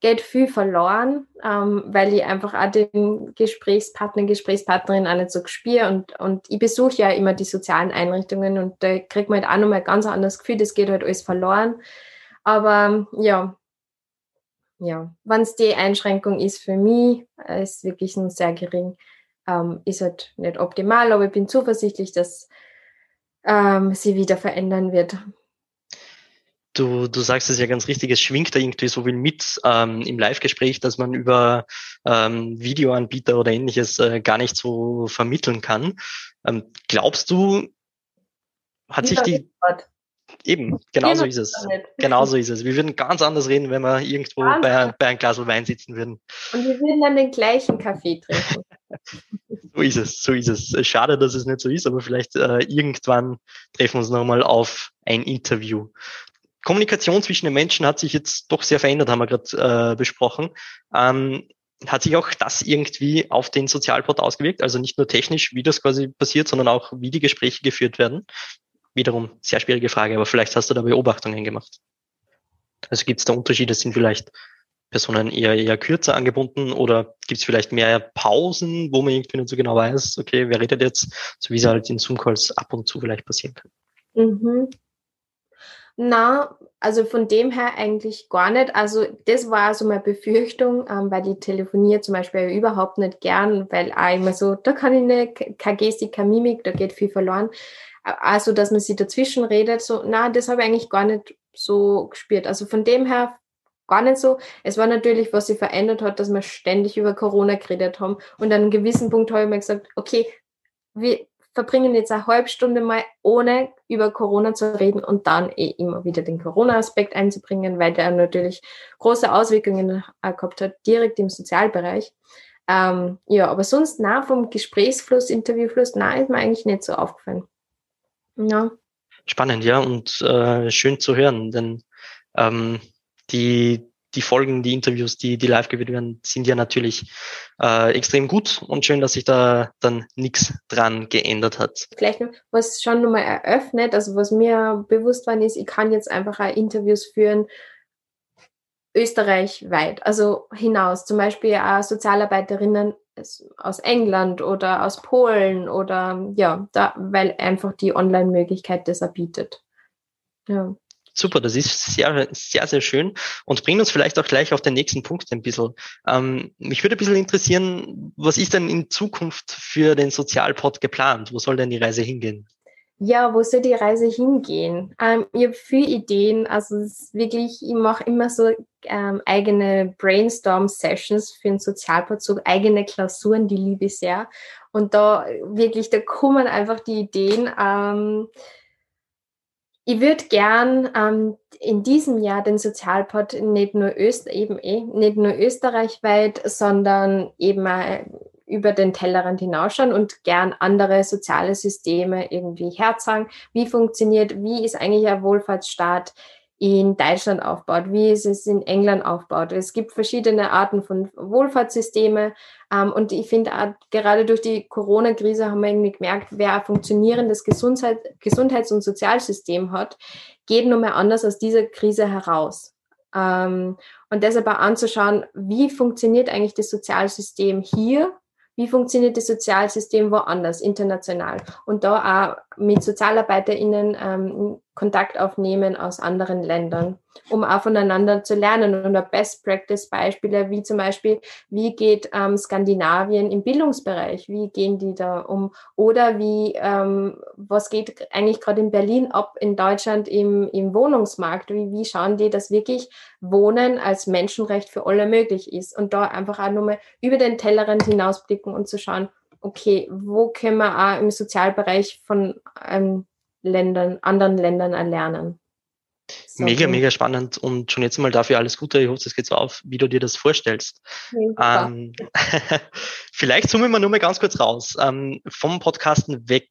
geht viel verloren, ähm, weil ich einfach auch den Gesprächspartner, Gesprächspartnerin auch nicht so spüre. Und, und ich besuche ja immer die sozialen Einrichtungen und da kriegt man halt auch nochmal ganz anderes Gefühl, das geht halt alles verloren. Aber ja, ja, wenn es die Einschränkung ist für mich, äh, ist wirklich nur sehr gering. Ähm, ist halt nicht optimal, aber ich bin zuversichtlich, dass ähm, sie wieder verändern wird. Du, du sagst es ja ganz richtig, es schwingt da irgendwie so viel mit ähm, im Live-Gespräch, dass man über ähm, Videoanbieter oder ähnliches äh, gar nicht so vermitteln kann. Ähm, glaubst du, hat Wie sich die... Gehört? Eben, genau so ist es. Genau so ist es. Wir würden ganz anders reden, wenn wir irgendwo bei, bei einem Glas Wein sitzen würden. Und wir würden dann den gleichen Kaffee trinken. so ist es, so ist es. Schade, dass es nicht so ist, aber vielleicht äh, irgendwann treffen wir uns nochmal auf ein Interview. Kommunikation zwischen den Menschen hat sich jetzt doch sehr verändert, haben wir gerade äh, besprochen. Ähm, hat sich auch das irgendwie auf den Sozialport ausgewirkt? Also nicht nur technisch, wie das quasi passiert, sondern auch, wie die Gespräche geführt werden? Wiederum sehr schwierige Frage, aber vielleicht hast du da Beobachtungen gemacht. Also gibt es da Unterschiede? Sind vielleicht Personen eher, eher kürzer angebunden oder gibt es vielleicht mehr Pausen, wo man irgendwie nicht so genau weiß, okay, wer redet jetzt, so wie es halt in Zoom-Calls ab und zu vielleicht passieren kann? Mhm. Na, also von dem her eigentlich gar nicht. Also das war so meine Befürchtung, ähm, weil ich telefoniere zum Beispiel überhaupt nicht gern, weil auch immer so, da kann ich nicht, keine Gestik, keine Mimik, da geht viel verloren also dass man sie dazwischen redet, so, na, das habe ich eigentlich gar nicht so gespürt. Also von dem her gar nicht so. Es war natürlich, was sich verändert hat, dass wir ständig über Corona geredet haben. Und an einem gewissen Punkt habe ich mir gesagt, okay, wir verbringen jetzt eine halbe Stunde mal ohne über Corona zu reden und dann eh immer wieder den Corona-Aspekt einzubringen, weil der natürlich große Auswirkungen gehabt hat, direkt im Sozialbereich. Ähm, ja, aber sonst nah vom Gesprächsfluss, Interviewfluss, na ist mir eigentlich nicht so aufgefallen. Ja. Spannend, ja, und äh, schön zu hören, denn ähm, die, die Folgen, die Interviews, die, die live geführt werden, sind ja natürlich äh, extrem gut und schön, dass sich da dann nichts dran geändert hat. Vielleicht noch, was schon nochmal eröffnet, also was mir bewusst war, ist, ich kann jetzt einfach auch Interviews führen, österreichweit, also hinaus, zum Beispiel auch Sozialarbeiterinnen aus England oder aus Polen oder ja, da, weil einfach die Online-Möglichkeit das erbietet. Ja. Super, das ist sehr, sehr, sehr schön und bringt uns vielleicht auch gleich auf den nächsten Punkt ein bisschen. Ähm, mich würde ein bisschen interessieren, was ist denn in Zukunft für den Sozialpod geplant? Wo soll denn die Reise hingehen? Ja, wo soll die Reise hingehen? Ähm, ich habe viele Ideen. Also es ist wirklich, ich mache immer so ähm, eigene Brainstorm-Sessions für den Sozialpod, so eigene Klausuren, die liebe ich sehr. Und da wirklich, da kommen einfach die Ideen. Ähm, ich würde gern ähm, in diesem Jahr den Sozialpod nicht nur, Öst eben eh, nicht nur österreichweit, sondern eben auch über den Tellerrand hinausschauen und gern andere soziale Systeme irgendwie herzeigen. Wie funktioniert, wie ist eigentlich ein Wohlfahrtsstaat in Deutschland aufbaut, wie ist es in England aufbaut. Es gibt verschiedene Arten von Wohlfahrtssysteme ähm, und ich finde gerade durch die Corona-Krise haben wir irgendwie gemerkt, wer ein funktionierendes Gesundheit, Gesundheits- und Sozialsystem hat, geht nur mehr anders aus dieser Krise heraus. Ähm, und deshalb auch anzuschauen, wie funktioniert eigentlich das Sozialsystem hier wie funktioniert das Sozialsystem woanders, international. Und da auch mit SozialarbeiterInnen ähm, Kontakt aufnehmen aus anderen Ländern, um auch voneinander zu lernen. Und Best Practice Beispiele, wie zum Beispiel, wie geht ähm, Skandinavien im Bildungsbereich, wie gehen die da um? Oder wie, ähm, was geht eigentlich gerade in Berlin ab, in Deutschland im, im Wohnungsmarkt? Wie, wie schauen die, dass wirklich Wohnen als Menschenrecht für alle möglich ist? Und da einfach auch nochmal über den Tellerrand hinausblicken und zu schauen, okay, wo können wir auch im Sozialbereich von ähm, Ländern, anderen Ländern erlernen. So, mega, mega spannend und schon jetzt mal dafür alles Gute. Ich hoffe, es geht so auf, wie du dir das vorstellst. Ja, ähm, vielleicht zoomen wir nur mal ganz kurz raus. Ähm, vom Podcasten weg.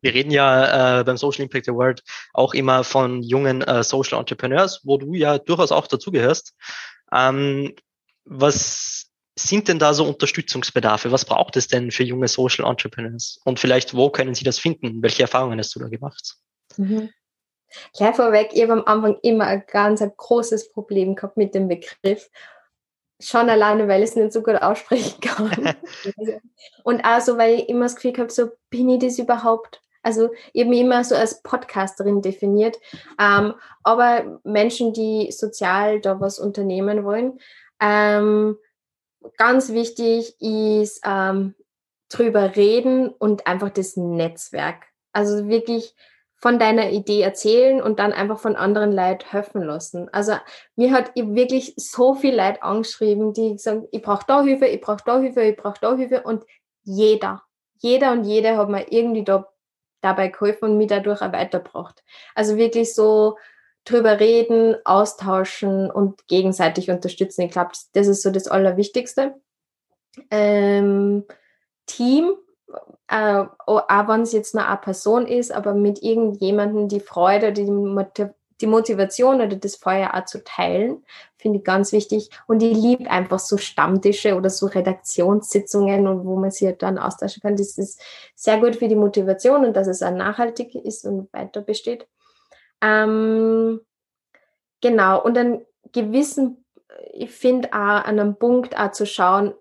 Wir reden ja äh, beim Social Impact Award auch immer von jungen äh, Social Entrepreneurs, wo du ja durchaus auch dazugehörst. Ähm, was sind denn da so Unterstützungsbedarfe? Was braucht es denn für junge Social Entrepreneurs? Und vielleicht, wo können sie das finden? Welche Erfahrungen hast du da gemacht? Mhm. Gleich vorweg, ich habe am Anfang immer ein ganz ein großes Problem gehabt mit dem Begriff. Schon alleine, weil ich es nicht so gut aussprechen kann. Und auch so, weil ich immer das Gefühl habe, so bin ich das überhaupt? Also ich habe mich immer so als Podcasterin definiert. Ähm, aber Menschen, die sozial da was unternehmen wollen, ähm, ganz wichtig ist ähm, drüber reden und einfach das Netzwerk. Also wirklich von deiner Idee erzählen und dann einfach von anderen Leuten helfen lassen. Also mir hat wirklich so viel Leute angeschrieben, die sagen, ich brauche da Hilfe, ich brauche da Hilfe, ich brauche da Hilfe und jeder, jeder und jede hat mir irgendwie da dabei geholfen und mich dadurch auch weitergebracht. Also wirklich so drüber reden, austauschen und gegenseitig unterstützen. Ich glaube, das ist so das Allerwichtigste. Ähm, Team, äh, auch wenn es jetzt nur eine Person ist, aber mit irgendjemandem die Freude, die, die Motivation oder das Feuer auch zu teilen, finde ich ganz wichtig. Und ich liebe einfach so Stammtische oder so Redaktionssitzungen und wo man sich halt dann austauschen kann. Das ist sehr gut für die Motivation und dass es auch nachhaltig ist und weiter besteht. Ähm, genau, und dann gewissen, ich finde auch an einem Punkt auch zu schauen,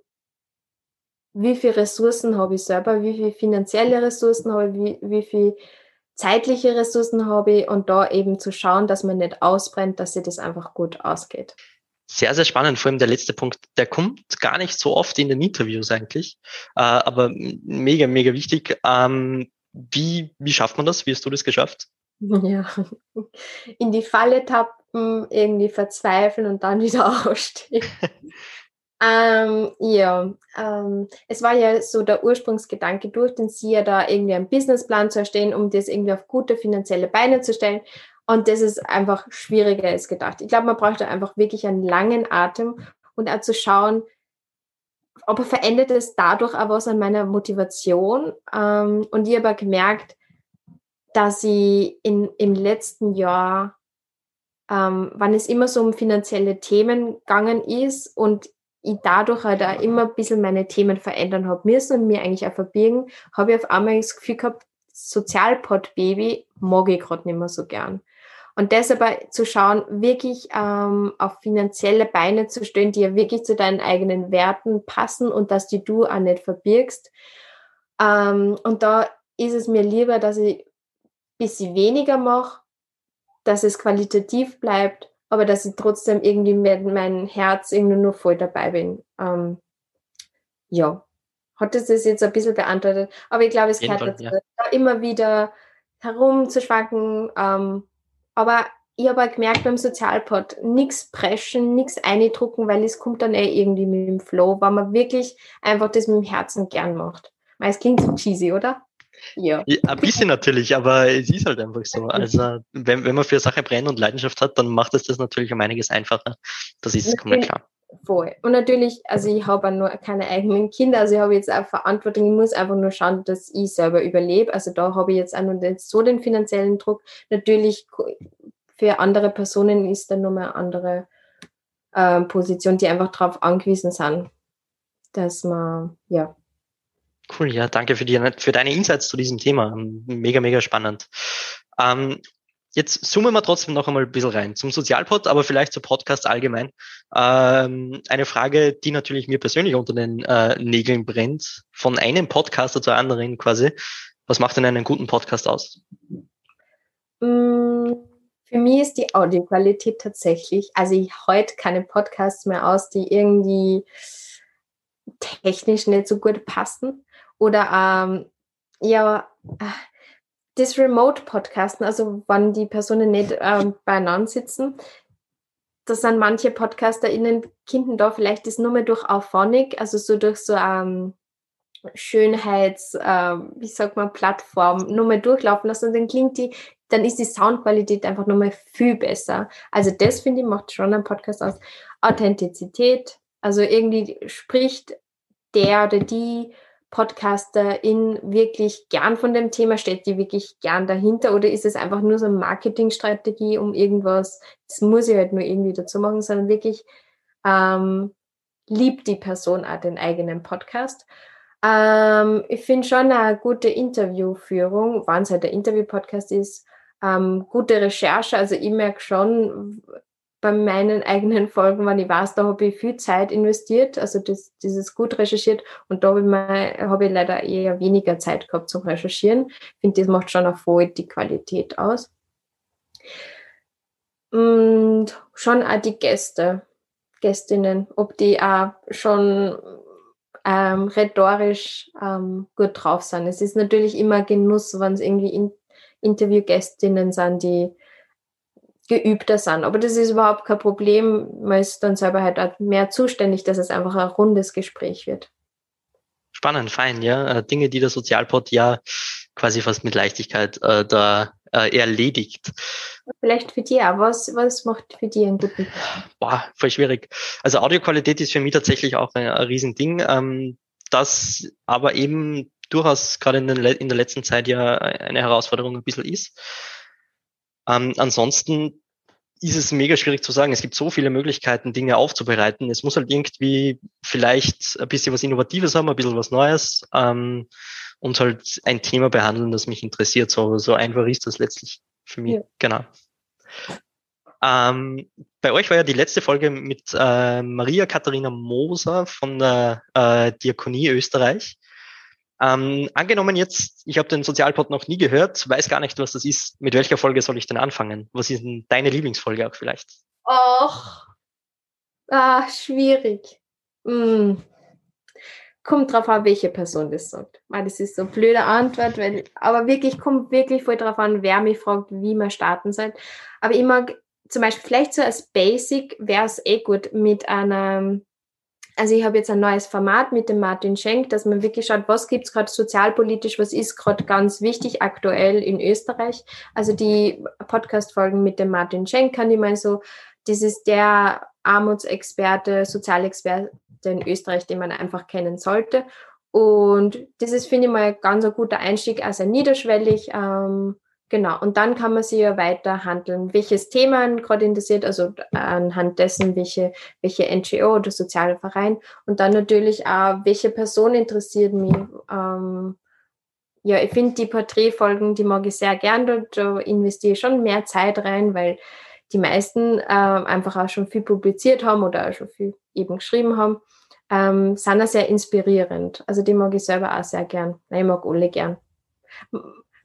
wie viele Ressourcen habe ich selber, wie viele finanzielle Ressourcen habe ich, wie, wie viel zeitliche Ressourcen habe ich und da eben zu schauen, dass man nicht ausbrennt, dass sich das einfach gut ausgeht. Sehr, sehr spannend, vor allem der letzte Punkt, der kommt gar nicht so oft in den Interviews eigentlich, äh, aber mega, mega wichtig. Ähm, wie, wie schafft man das? Wie hast du das geschafft? Ja, in die Falle tappen, irgendwie verzweifeln und dann wieder aufstehen. ähm, ja, ähm, es war ja so der Ursprungsgedanke durch den SIA da irgendwie einen Businessplan zu erstellen, um das irgendwie auf gute finanzielle Beine zu stellen. Und das ist einfach schwieriger als gedacht. Ich glaube, man braucht da einfach wirklich einen langen Atem und auch zu schauen, aber verändert es dadurch auch was an meiner Motivation. Ähm, und ich habe gemerkt, dass ich in, im letzten Jahr, ähm, wann es immer so um finanzielle Themen gegangen ist und ich dadurch halt auch immer ein bisschen meine Themen verändern habe müssen und mir eigentlich auch verbirgen, habe ich auf einmal das Gefühl gehabt, Sozialpod-Baby mag ich gerade nicht mehr so gern. Und deshalb zu schauen, wirklich ähm, auf finanzielle Beine zu stellen, die ja wirklich zu deinen eigenen Werten passen und dass die du auch nicht verbirgst. Ähm, und da ist es mir lieber, dass ich bisschen weniger mache, dass es qualitativ bleibt, aber dass ich trotzdem irgendwie mit meinem Herz irgendwie nur voll dabei bin. Ähm, ja, hat das das jetzt ein bisschen beantwortet. Aber ich glaube, es gehört dazu, ja. da immer wieder herumzuschwanken, ähm, aber ich habe auch gemerkt beim Sozialpod, nichts preschen, nichts eindrucken, weil es kommt dann eh irgendwie mit dem Flow, weil man wirklich einfach das mit dem Herzen gern macht. Weil es klingt so cheesy, oder? Ja. ja. Ein bisschen natürlich, aber es ist halt einfach so. Also wenn, wenn man für eine Sache brennt und Leidenschaft hat, dann macht es das natürlich um einiges einfacher. Das ist komplett klar. Voll. Und natürlich, also ich habe nur keine eigenen Kinder, also ich habe jetzt auch Verantwortung, ich muss einfach nur schauen, dass ich selber überlebe. Also da habe ich jetzt auch nur so den finanziellen Druck. Natürlich für andere Personen ist dann nochmal eine andere äh, Position, die einfach darauf angewiesen sind, dass man, ja. Cool, ja, danke für, die, für deine Insights zu diesem Thema. Mega, mega spannend. Ähm, Jetzt zoomen wir trotzdem noch einmal ein bisschen rein zum Sozialpod, aber vielleicht zu Podcast allgemein. Ähm, eine Frage, die natürlich mir persönlich unter den äh, Nägeln brennt, von einem Podcaster zur anderen quasi. Was macht denn einen guten Podcast aus? Mm, für mich ist die Audioqualität tatsächlich, also ich heute keine Podcasts mehr aus, die irgendwie technisch nicht so gut passen oder ähm, ja, das Remote-Podcasten, also wenn die Personen nicht ähm, beieinander sitzen, das sind manche PodcasterInnen, Kinden da vielleicht das nur mehr durch Auphonic, also so durch so ähm, Schönheits, äh, wie sagt man, Plattform nur mal durchlaufen lassen dann klingt die, dann ist die Soundqualität einfach nur mal viel besser. Also das finde ich macht schon ein Podcast aus. Authentizität, also irgendwie spricht der oder die Podcasterin wirklich gern von dem Thema? Steht die wirklich gern dahinter? Oder ist es einfach nur so eine Marketingstrategie, um irgendwas, das muss ich halt nur irgendwie dazu machen, sondern wirklich ähm, liebt die Person auch den eigenen Podcast? Ähm, ich finde schon eine gute Interviewführung, wann es halt der Interview-Podcast ist, ähm, gute Recherche. Also ich merke schon, bei meinen eigenen Folgen, wenn ich weiß, da habe ich viel Zeit investiert, also das, dieses gut recherchiert und da habe ich, mal, habe ich leider eher weniger Zeit gehabt zum Recherchieren. Ich finde, das macht schon auch voll die Qualität aus. Und schon auch die Gäste, Gästinnen, ob die auch schon ähm, rhetorisch ähm, gut drauf sind. Es ist natürlich immer Genuss, wenn es irgendwie in Interviewgästinnen sind, die geübter sind. Aber das ist überhaupt kein Problem. Man ist dann selber halt auch mehr zuständig, dass es einfach ein rundes Gespräch wird. Spannend, fein, ja. Äh, Dinge, die der Sozialpod ja quasi fast mit Leichtigkeit äh, da äh, erledigt. Vielleicht für dich auch. Was, was macht für dich einen guten Boah, voll schwierig. Also Audioqualität ist für mich tatsächlich auch ein, ein Riesending. Ähm, das aber eben durchaus gerade in, in der letzten Zeit ja eine Herausforderung ein bisschen ist. Ähm, ansonsten ist es mega schwierig zu sagen. Es gibt so viele Möglichkeiten, Dinge aufzubereiten. Es muss halt irgendwie vielleicht ein bisschen was Innovatives haben, ein bisschen was Neues ähm, und halt ein Thema behandeln, das mich interessiert. So, so einfach ist das letztlich für mich. Ja. Genau. Ähm, bei euch war ja die letzte Folge mit äh, Maria Katharina Moser von der äh, Diakonie Österreich. Ähm, angenommen jetzt, ich habe den Sozialpod noch nie gehört, weiß gar nicht, was das ist. Mit welcher Folge soll ich denn anfangen? Was ist denn deine Lieblingsfolge auch vielleicht? Och, ah, schwierig. Hm. kommt drauf an, welche Person das sagt. Das ist so eine blöde Antwort, weil, aber wirklich, kommt wirklich voll drauf an, wer mich fragt, wie man starten soll. Aber mag zum Beispiel vielleicht so als Basic wäre es eh gut mit einer, also ich habe jetzt ein neues Format mit dem Martin Schenk, dass man wirklich schaut, was gibt es gerade sozialpolitisch, was ist gerade ganz wichtig aktuell in Österreich. Also die Podcast-Folgen mit dem Martin Schenk kann ich mal so, das ist der Armutsexperte, Sozialexperte in Österreich, den man einfach kennen sollte. Und das ist, finde ich mal, ganz ein guter Einstieg, also niederschwellig. Ähm, genau. Und dann kann man sich ja weiter handeln, welches Thema gerade interessiert, also anhand dessen, welche, welche NGO oder soziale Verein. Und dann natürlich auch, welche Person interessiert mich. Ähm, ja, ich finde die Porträtfolgen, die mag ich sehr gern, da investiere ich schon mehr Zeit rein, weil die meisten äh, einfach auch schon viel publiziert haben oder auch schon viel eben geschrieben haben, ähm, sind auch sehr inspirierend. Also die mag ich selber auch sehr gern. Ich mag alle gern.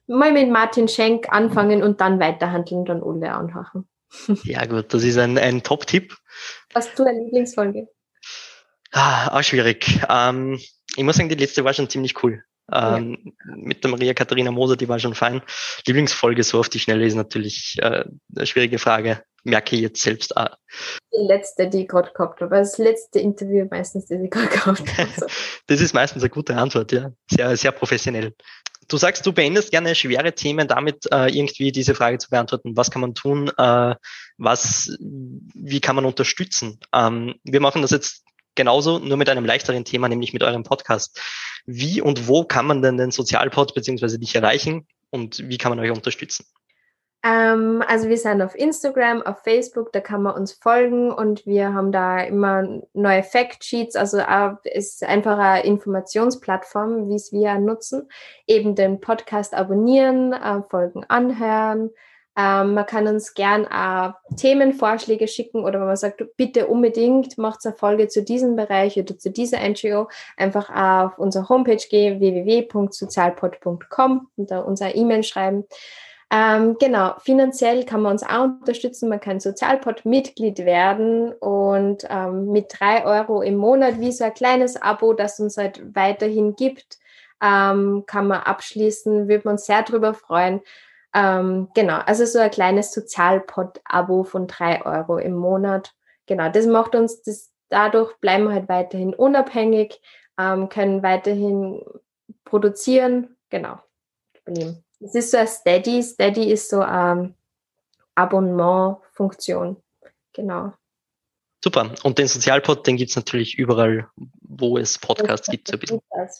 Mal mit Martin Schenk anfangen und dann weiterhandeln und dann alle anhaken. Ja gut, das ist ein, ein Top-Tipp. Hast du eine Lieblingsfolge? Ah, auch schwierig. Ähm, ich muss sagen, die letzte war schon ziemlich cool. Ähm, ja. Mit der Maria Katharina Moser, die war schon fein. Lieblingsfolge so auf die Schnelle ist natürlich äh, eine schwierige Frage. Merke ich jetzt selbst auch. Die letzte, die ich gerade gehabt habe. Das letzte Interview meistens, die ich gerade gehabt habe. das ist meistens eine gute Antwort, ja. Sehr, sehr professionell. Du sagst, du beendest gerne schwere Themen damit, äh, irgendwie diese Frage zu beantworten. Was kann man tun? Äh, was, wie kann man unterstützen? Ähm, wir machen das jetzt genauso, nur mit einem leichteren Thema, nämlich mit eurem Podcast. Wie und wo kann man denn den Sozialpod beziehungsweise dich erreichen und wie kann man euch unterstützen? Ähm, also wir sind auf Instagram, auf Facebook, da kann man uns folgen und wir haben da immer neue Factsheets, also ist einfach eine Informationsplattform, wie es wir nutzen. Eben den Podcast abonnieren, äh, Folgen anhören, ähm, man kann uns gern auch Themenvorschläge schicken oder wenn man sagt, bitte unbedingt macht eine Folge zu diesem Bereich oder zu dieser NGO, einfach auf unsere Homepage gehen, www.sozialpod.com und da unser E-Mail schreiben. Ähm, genau, finanziell kann man uns auch unterstützen. Man kann Sozialpod-Mitglied werden und ähm, mit drei Euro im Monat, wie so ein kleines Abo, das uns halt weiterhin gibt, ähm, kann man abschließen. Würde man uns sehr darüber freuen. Ähm, genau, also so ein kleines Sozialpod-Abo von drei Euro im Monat. Genau, das macht uns, das, dadurch bleiben wir halt weiterhin unabhängig, ähm, können weiterhin produzieren. Genau. Das ist so ein Steady. Steady ist so eine ähm, Abonnement-Funktion. Genau. Super. Und den Sozialpod, den gibt es natürlich überall, wo es Podcasts gibt. So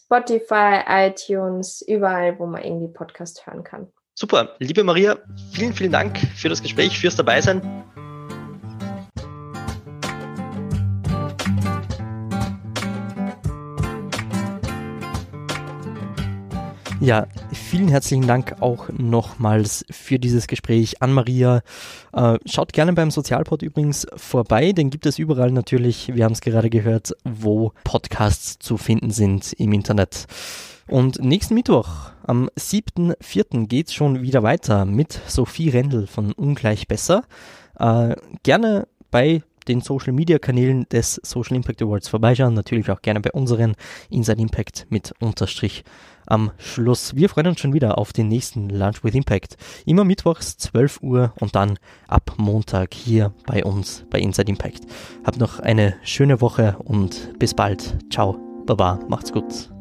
Spotify, iTunes, überall, wo man irgendwie Podcast hören kann. Super, liebe Maria, vielen, vielen Dank für das Gespräch, fürs Dabeisein. Ja, vielen herzlichen Dank auch nochmals für dieses Gespräch an Maria. Äh, schaut gerne beim Sozialpod übrigens vorbei, den gibt es überall natürlich, wir haben es gerade gehört, wo Podcasts zu finden sind im Internet. Und nächsten Mittwoch, am 7.4. geht's schon wieder weiter mit Sophie Rendel von Ungleich Besser. Äh, gerne bei den Social Media Kanälen des Social Impact Awards vorbeischauen. Natürlich auch gerne bei unseren Inside Impact mit Unterstrich am Schluss. Wir freuen uns schon wieder auf den nächsten Lunch with Impact. Immer mittwochs 12 Uhr und dann ab Montag hier bei uns bei Inside Impact. Habt noch eine schöne Woche und bis bald. Ciao. Baba. Macht's gut.